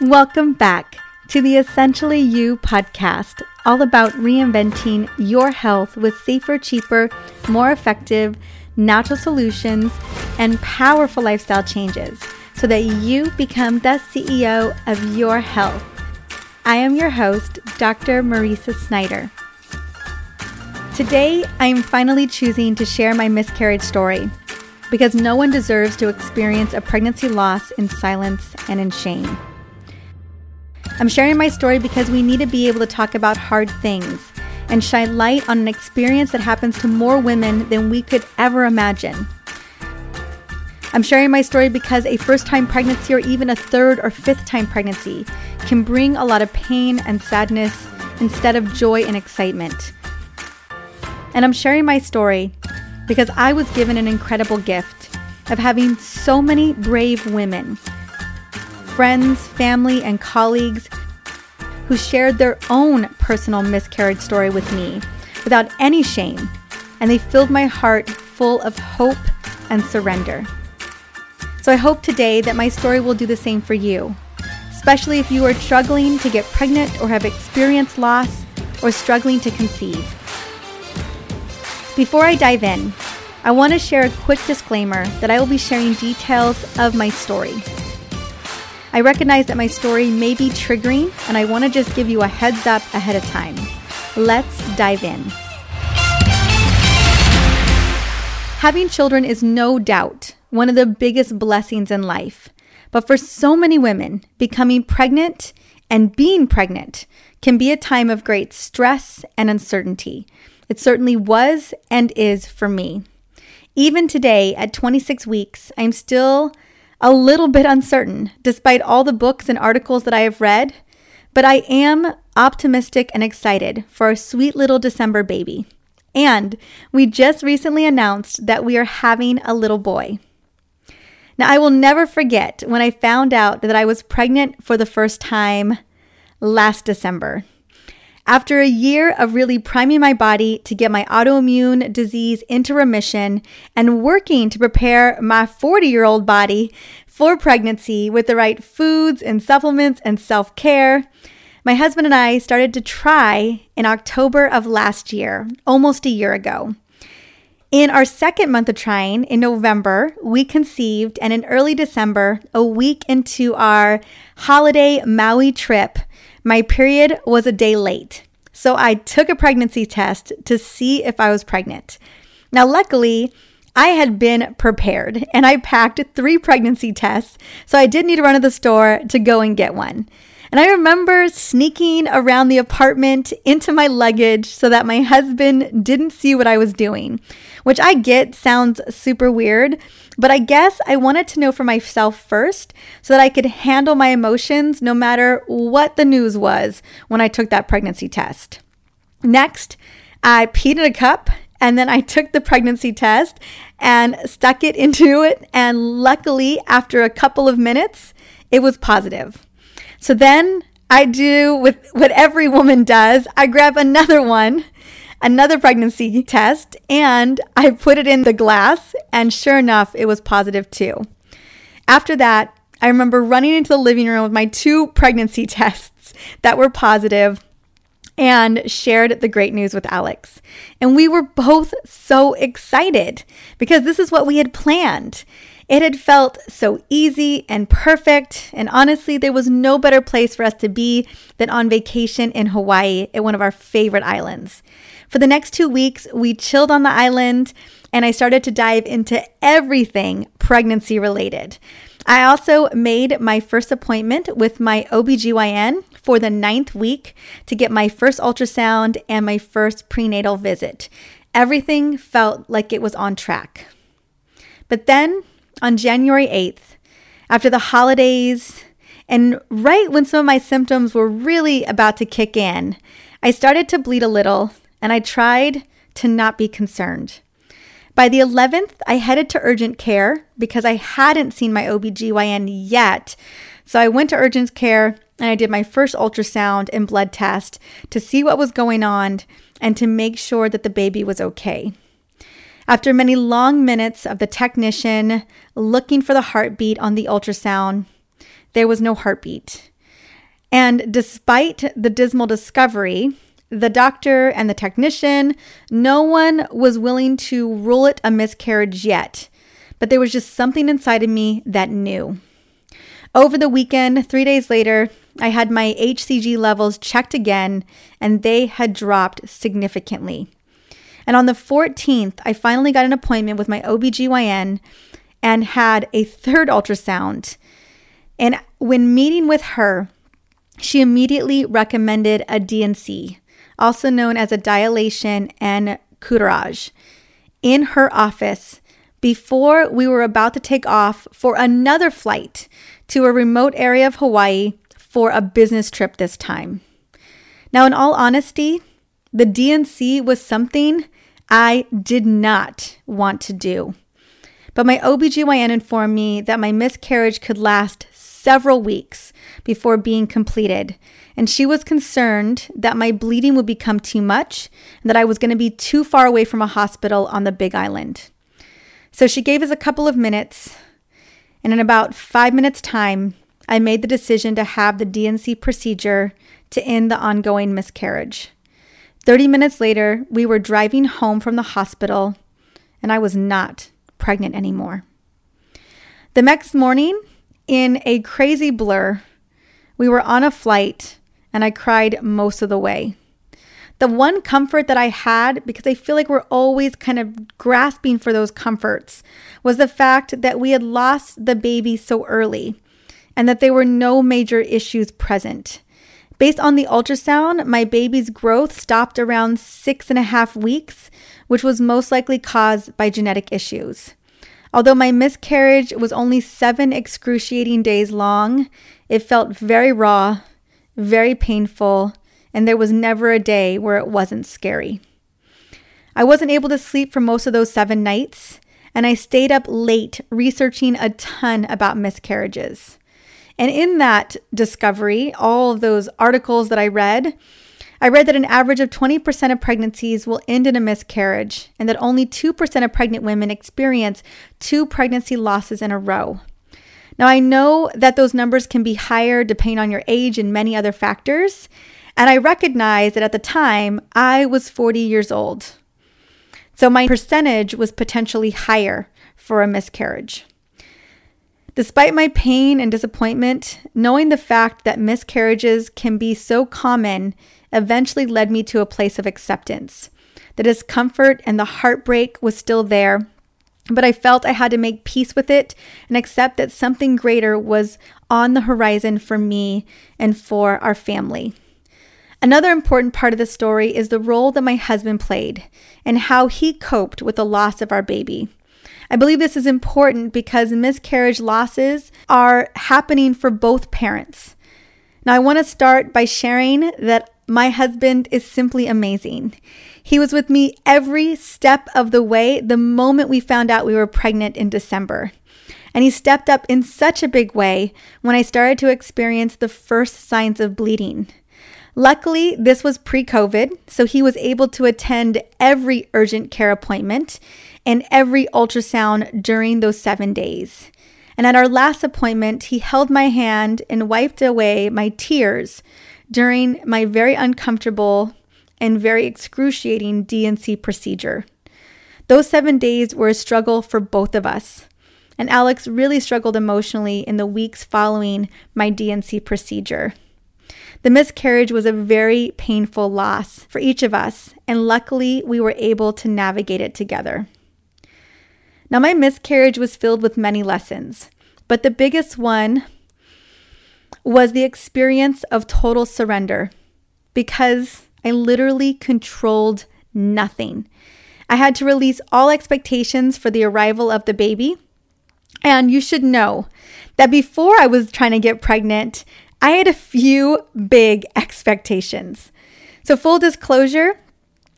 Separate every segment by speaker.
Speaker 1: Welcome back to the Essentially You podcast, all about reinventing your health with safer, cheaper, more effective, natural solutions and powerful lifestyle changes so that you become the CEO of your health. I am your host, Dr. Mariza Snyder. Today, I am finally choosing to share my miscarriage story because no one deserves to experience a pregnancy loss in silence and in shame. I'm sharing my story because we need to be able to talk about hard things and shine light on an experience that happens to more women than we could ever imagine. I'm sharing my story because a first time pregnancy or even a third or fifth time pregnancy can bring a lot of pain and sadness instead of joy and excitement. And I'm sharing my story because I was given an incredible gift of having so many brave women, friends, family, and colleagues who shared their own personal miscarriage story with me without any shame, and they filled my heart full of hope and surrender. So I hope today that my story will do the same for you, especially if you are struggling to get pregnant or have experienced loss or struggling to conceive. Before I dive in, I want to share a quick disclaimer that I will be sharing details of my story. I recognize that my story may be triggering, and I want to just give you a heads up ahead of time. Let's dive in. Having children is no doubt one of the biggest blessings in life. But for so many women, becoming pregnant and being pregnant can be a time of great stress and uncertainty. It certainly was and is for me. Even today, at 26 weeks, I'm still a little bit uncertain, despite all the books and articles that I have read, but I am optimistic and excited for our sweet little December baby. And we just recently announced that we are having a little boy. Now, I will never forget when I found out that I was pregnant for the first time last December. After a year of really priming my body to get my autoimmune disease into remission and working to prepare my 40 year old body for pregnancy with the right foods and supplements and self care, my husband and I started to try in October of last year, almost a year ago. In our second month of trying, in November, we conceived, and in early December, a week into our holiday Maui trip, my period was a day late. So I took a pregnancy test to see if I was pregnant. Now, luckily, I had been prepared and I packed three pregnancy tests, so I did need to run to the store to go and get one. And I remember sneaking around the apartment into my luggage so that my husband didn't see what I was doing, which I get sounds super weird, but I guess I wanted to know for myself first so that I could handle my emotions no matter what the news was when I took that pregnancy test. Next, I peed in a cup and then I took the pregnancy test and stuck it into it. And luckily, after a couple of minutes, it was positive. So then I do with what every woman does I grab another one, another pregnancy test, and I put it in the glass. And sure enough, it was positive too. After that, I remember running into the living room with my two pregnancy tests that were positive and shared the great news with Alex. And we were both so excited because this is what we had planned. It had felt so easy and perfect, and honestly, there was no better place for us to be than on vacation in Hawaii at one of our favorite islands. For the next two weeks, we chilled on the island and I started to dive into everything pregnancy related. I also made my first appointment with my OBGYN for the ninth week to get my first ultrasound and my first prenatal visit. Everything felt like it was on track. But then on January 8th, after the holidays, and right when some of my symptoms were really about to kick in, I started to bleed a little and I tried to not be concerned. By the 11th, I headed to urgent care because I hadn't seen my OBGYN yet. So I went to urgent care and I did my first ultrasound and blood test to see what was going on and to make sure that the baby was okay. After many long minutes of the technician looking for the heartbeat on the ultrasound, there was no heartbeat. And despite the dismal discovery, the doctor and the technician, no one was willing to rule it a miscarriage yet. But there was just something inside of me that knew. Over the weekend, three days later, I had my HCG levels checked again and they had dropped significantly. And on the 14th, I finally got an appointment with my OBGYN and had a third ultrasound. And when meeting with her, she immediately recommended a D&C, also known as a dilation and curettage, in her office before we were about to take off for another flight to a remote area of Hawaii for a business trip this time. Now, in all honesty, the D&C was something I did not want to do. But my OBGYN informed me that my miscarriage could last several weeks before being completed. And she was concerned that my bleeding would become too much and that I was going to be too far away from a hospital on the Big Island. So she gave us a couple of minutes. And in about five minutes' time, I made the decision to have the D&C procedure to end the ongoing miscarriage. 30 minutes later, we were driving home from the hospital, and I was not pregnant anymore. The next morning, in a crazy blur, we were on a flight, and I cried most of the way. The one comfort that I had, because I feel like we're always kind of grasping for those comforts, was the fact that we had lost the baby so early and that there were no major issues present. Based on the ultrasound, my baby's growth stopped around six and a half weeks, which was most likely caused by genetic issues. Although my miscarriage was only seven excruciating days long, it felt very raw, very painful, and there was never a day where it wasn't scary. I wasn't able to sleep for most of those seven nights, and I stayed up late researching a ton about miscarriages. And in that discovery, all of those articles that I read, I read that an average of 20% of pregnancies will end in a miscarriage, and that only 2% of pregnant women experience two pregnancy losses in a row. Now, I know that those numbers can be higher depending on your age and many other factors, and I recognize that at the time I was 40 years old. So my percentage was potentially higher for a miscarriage. Despite my pain and disappointment, knowing the fact that miscarriages can be so common eventually led me to a place of acceptance. The discomfort and the heartbreak was still there, but I felt I had to make peace with it and accept that something greater was on the horizon for me and for our family. Another important part of the story is the role that my husband played and how he coped with the loss of our baby. I believe this is important because miscarriage losses are happening for both parents. Now, I want to start by sharing that my husband is simply amazing. He was with me every step of the way the moment we found out we were pregnant in December. And he stepped up in such a big way when I started to experience the first signs of bleeding. Luckily, this was pre COVID, so he was able to attend every urgent care appointment and every ultrasound during those seven days. And at our last appointment, he held my hand and wiped away my tears during my very uncomfortable and very excruciating D&C procedure. Those seven days were a struggle for both of us. And Alex really struggled emotionally in the weeks following my D&C procedure. The miscarriage was a very painful loss for each of us, and luckily we were able to navigate it together. Now, my miscarriage was filled with many lessons, but the biggest one was the experience of total surrender because I literally controlled nothing. I had to release all expectations for the arrival of the baby. And you should know that before I was trying to get pregnant, I had a few big expectations. So, full disclosure,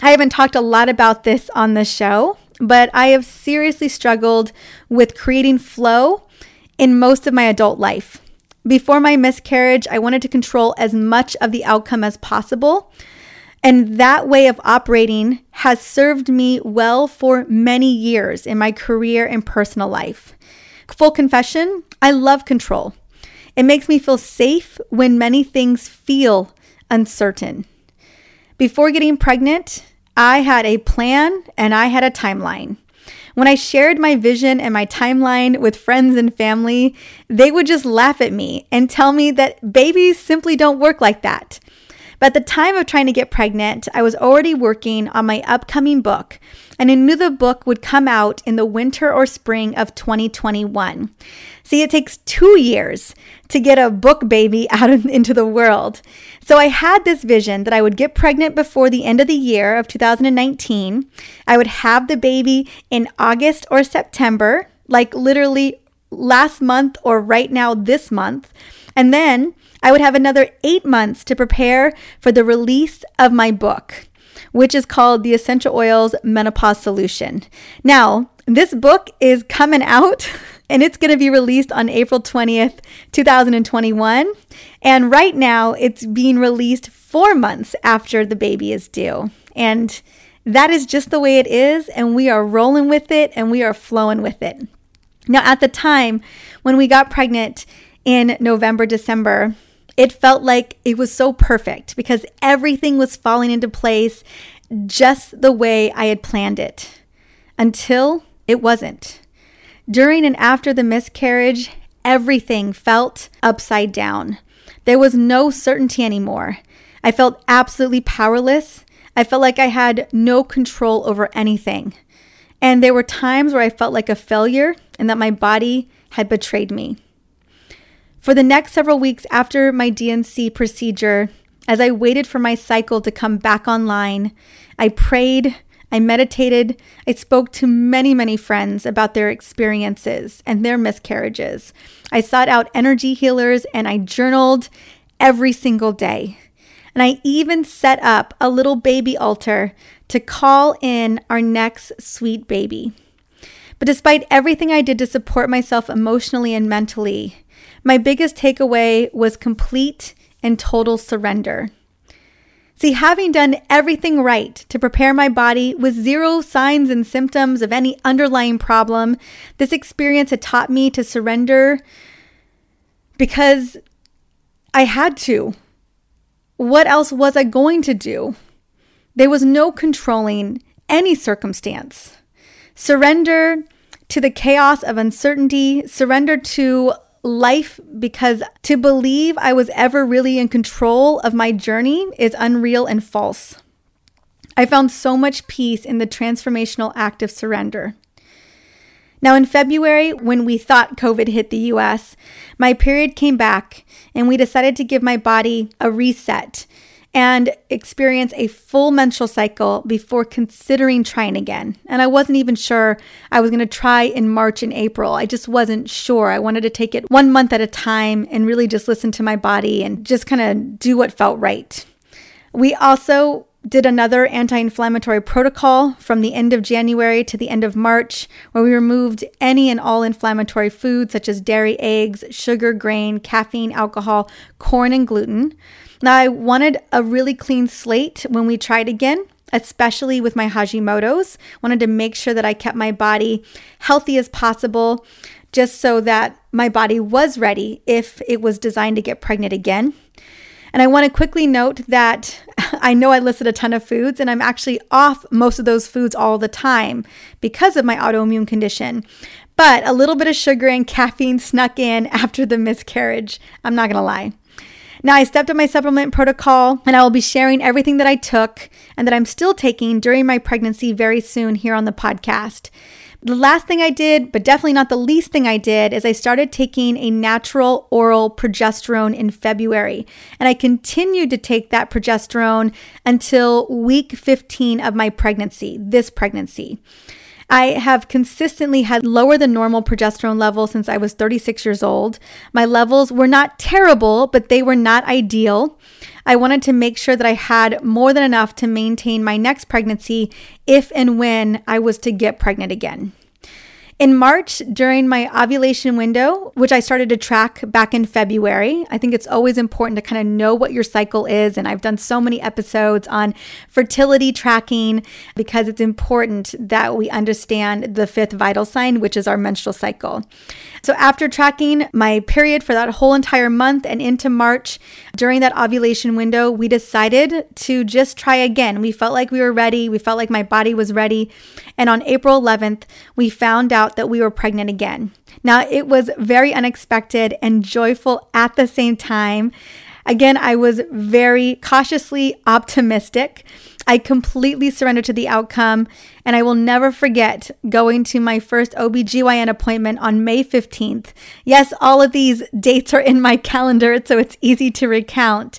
Speaker 1: I haven't talked a lot about this on the show, but I have seriously struggled with creating flow in most of my adult life. Before my miscarriage, I wanted to control as much of the outcome as possible. And that way of operating has served me well for many years in my career and personal life. Full confession, I love control. It makes me feel safe when many things feel uncertain. Before getting pregnant, I had a plan and I had a timeline. When I shared my vision and my timeline with friends and family, they would just laugh at me and tell me that babies simply don't work like that. But at the time of trying to get pregnant, I was already working on my upcoming book, and I knew the book would come out in the winter or spring of 2021. See, it takes two years to get a book baby out into the world. So I had this vision that I would get pregnant before the end of the year of 2019. I would have the baby in August or September, like literally last month or right now this month. And then I would have another eight months to prepare for the release of my book, which is called The Essential Oils Menopause Solution. Now, this book is coming out and it's going to be released on April 20th, 2021. And right now, it's being released four months after the baby is due. And that is just the way it is. And we are rolling with it and we are flowing with it. Now, at the time when we got pregnant in November, December, it felt like it was so perfect because everything was falling into place just the way I had planned it until it wasn't. During and after the miscarriage, everything felt upside down. There was no certainty anymore. I felt absolutely powerless. I felt like I had no control over anything. And there were times where I felt like a failure and that my body had betrayed me. For the next several weeks after my D&C procedure, as I waited for my cycle to come back online, I prayed, I meditated, I spoke to many, many friends about their experiences and their miscarriages. I sought out energy healers and I journaled every single day. And I even set up a little baby altar to call in our next sweet baby. But despite everything I did to support myself emotionally and mentally, my biggest takeaway was complete and total surrender. See, having done everything right to prepare my body with zero signs and symptoms of any underlying problem, this experience had taught me to surrender because I had to. What else was I going to do? There was no controlling any circumstance. Surrender to the chaos of uncertainty, surrender to life because to believe I was ever really in control of my journey is unreal and false. I found so much peace in the transformational act of surrender. Now, in February, when we thought COVID hit the US, my period came back and we decided to give my body a reset and experience a full menstrual cycle before considering trying again. And I wasn't even sure I was going to try in March and April. I just wasn't sure. I wanted to take it one month at a time and really just listen to my body and just kind of do what felt right. We also did another anti inflammatory protocol from the end of January to the end of March, where we removed any and all inflammatory foods such as dairy, eggs, sugar, grain, caffeine, alcohol, corn, and gluten. Now, I wanted a really clean slate when we tried again, especially with my Hashimoto's. Wanted to make sure that I kept my body healthy as possible, just so that my body was ready if it was designed to get pregnant again. And I want to quickly note that I know I listed a ton of foods, and I'm actually off most of those foods all the time because of my autoimmune condition. But a little bit of sugar and caffeine snuck in after the miscarriage. I'm not going to lie. Now, I stepped up my supplement protocol and I will be sharing everything that I took and that I'm still taking during my pregnancy very soon here on the podcast. The last thing I did, but definitely not the least thing I did, is I started taking a natural oral progesterone in February. And I continued to take that progesterone until week 15 of my pregnancy, this pregnancy. I have consistently had lower than normal progesterone levels since I was 36 years old. My levels were not terrible, but they were not ideal. I wanted to make sure that I had more than enough to maintain my next pregnancy if and when I was to get pregnant again. In March, during my ovulation window, which I started to track back in February, I think it's always important to kind of know what your cycle is. And I've done so many episodes on fertility tracking because it's important that we understand the fifth vital sign, which is our menstrual cycle. So, after tracking my period for that whole entire month and into March, during that ovulation window, we decided to just try again. We felt like we were ready. We felt like my body was ready. And on April 11th, we found out that we were pregnant again. Now, it was very unexpected and joyful at the same time. Again, I was very cautiously optimistic. I completely surrendered to the outcome, and I will never forget going to my first OBGYN appointment on May 15th. Yes, all of these dates are in my calendar, so it's easy to recount.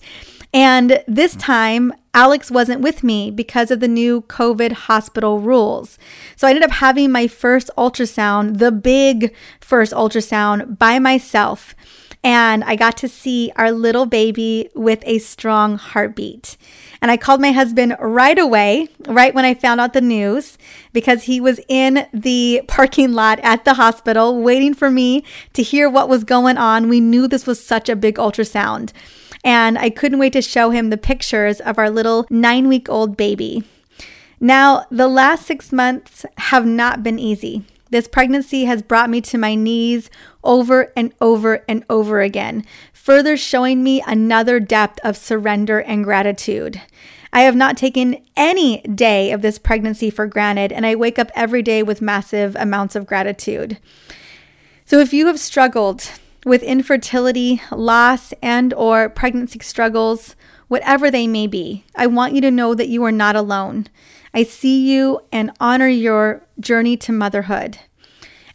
Speaker 1: And this time, Alex wasn't with me because of the new COVID hospital rules. So I ended up having my first ultrasound, the big first ultrasound, by myself. And I got to see our little baby with a strong heartbeat. And I called my husband right away, right when I found out the news, because he was in the parking lot at the hospital waiting for me to hear what was going on. We knew this was such a big ultrasound and I couldn't wait to show him the pictures of our little nine week old baby. Now, the last six months have not been easy. This pregnancy has brought me to my knees over and over and over again, further showing me another depth of surrender and gratitude. I have not taken any day of this pregnancy for granted, and I wake up every day with massive amounts of gratitude. So, if you have struggled with infertility, loss, and or pregnancy struggles, whatever they may be. I want you to know that you are not alone. I see you and honor your journey to motherhood.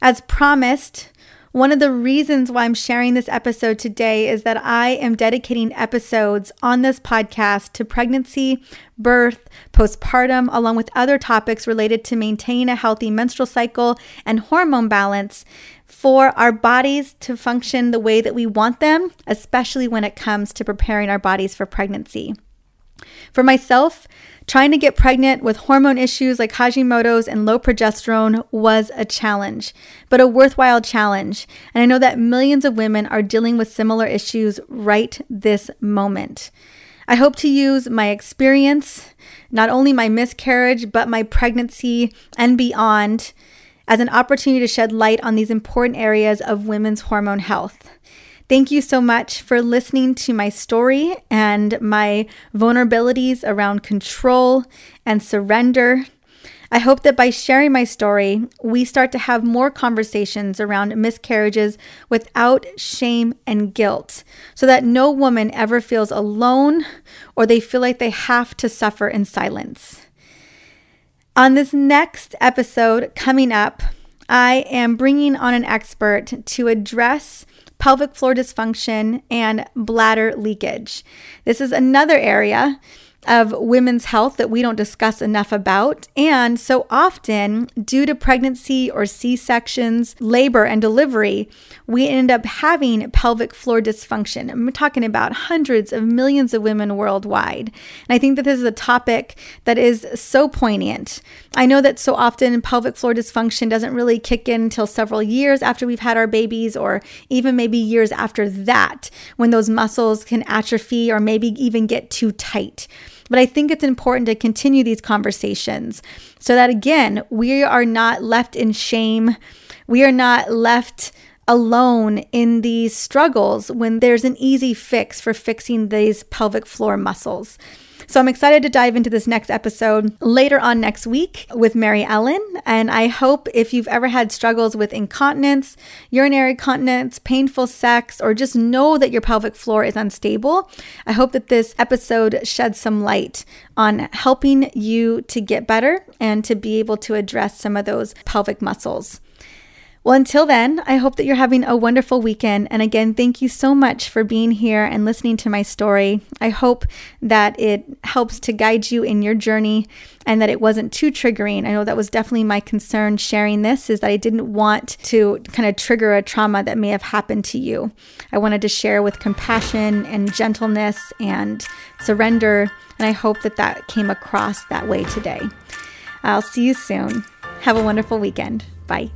Speaker 1: As promised, one of the reasons why I'm sharing this episode today is that I am dedicating episodes on this podcast to pregnancy, birth, postpartum, along with other topics related to maintaining a healthy menstrual cycle and hormone balance for our bodies to function the way that we want them, especially when it comes to preparing our bodies for pregnancy. For myself, trying to get pregnant with hormone issues like Hashimoto's and low progesterone was a challenge, but a worthwhile challenge. And I know that millions of women are dealing with similar issues right this moment. I hope to use my experience, not only my miscarriage, but my pregnancy and beyond as an opportunity to shed light on these important areas of women's hormone health. Thank you so much for listening to my story and my vulnerabilities around control and surrender. I hope that by sharing my story, we start to have more conversations around miscarriages without shame and guilt, so that no woman ever feels alone or they feel like they have to suffer in silence. On this next episode coming up, I am bringing on an expert to address pelvic floor dysfunction and bladder leakage. This is another area of women's health that we don't discuss enough about. And so often, due to pregnancy or C sections, labor, and delivery, we end up having pelvic floor dysfunction. I'm talking about hundreds of millions of women worldwide. And I think that this is a topic that is so poignant. I know that so often pelvic floor dysfunction doesn't really kick in until several years after we've had our babies, or even maybe years after that, when those muscles can atrophy or maybe even get too tight. But I think it's important to continue these conversations so that, again, we are not left in shame. We are not left alone in these struggles when there's an easy fix for fixing these pelvic floor muscles. So I'm excited to dive into this next episode later on next week with Mary Ellen. And I hope if you've ever had struggles with incontinence, urinary continence, painful sex, or just know that your pelvic floor is unstable, I hope that this episode sheds some light on helping you to get better and to be able to address some of those pelvic muscles. Well, until then, I hope that you're having a wonderful weekend. And again, thank you so much for being here and listening to my story. I hope that it helps to guide you in your journey and that it wasn't too triggering. I know that was definitely my concern sharing this is that I didn't want to kind of trigger a trauma that may have happened to you. I wanted to share with compassion and gentleness and surrender. And I hope that that came across that way today. I'll see you soon. Have a wonderful weekend. Bye.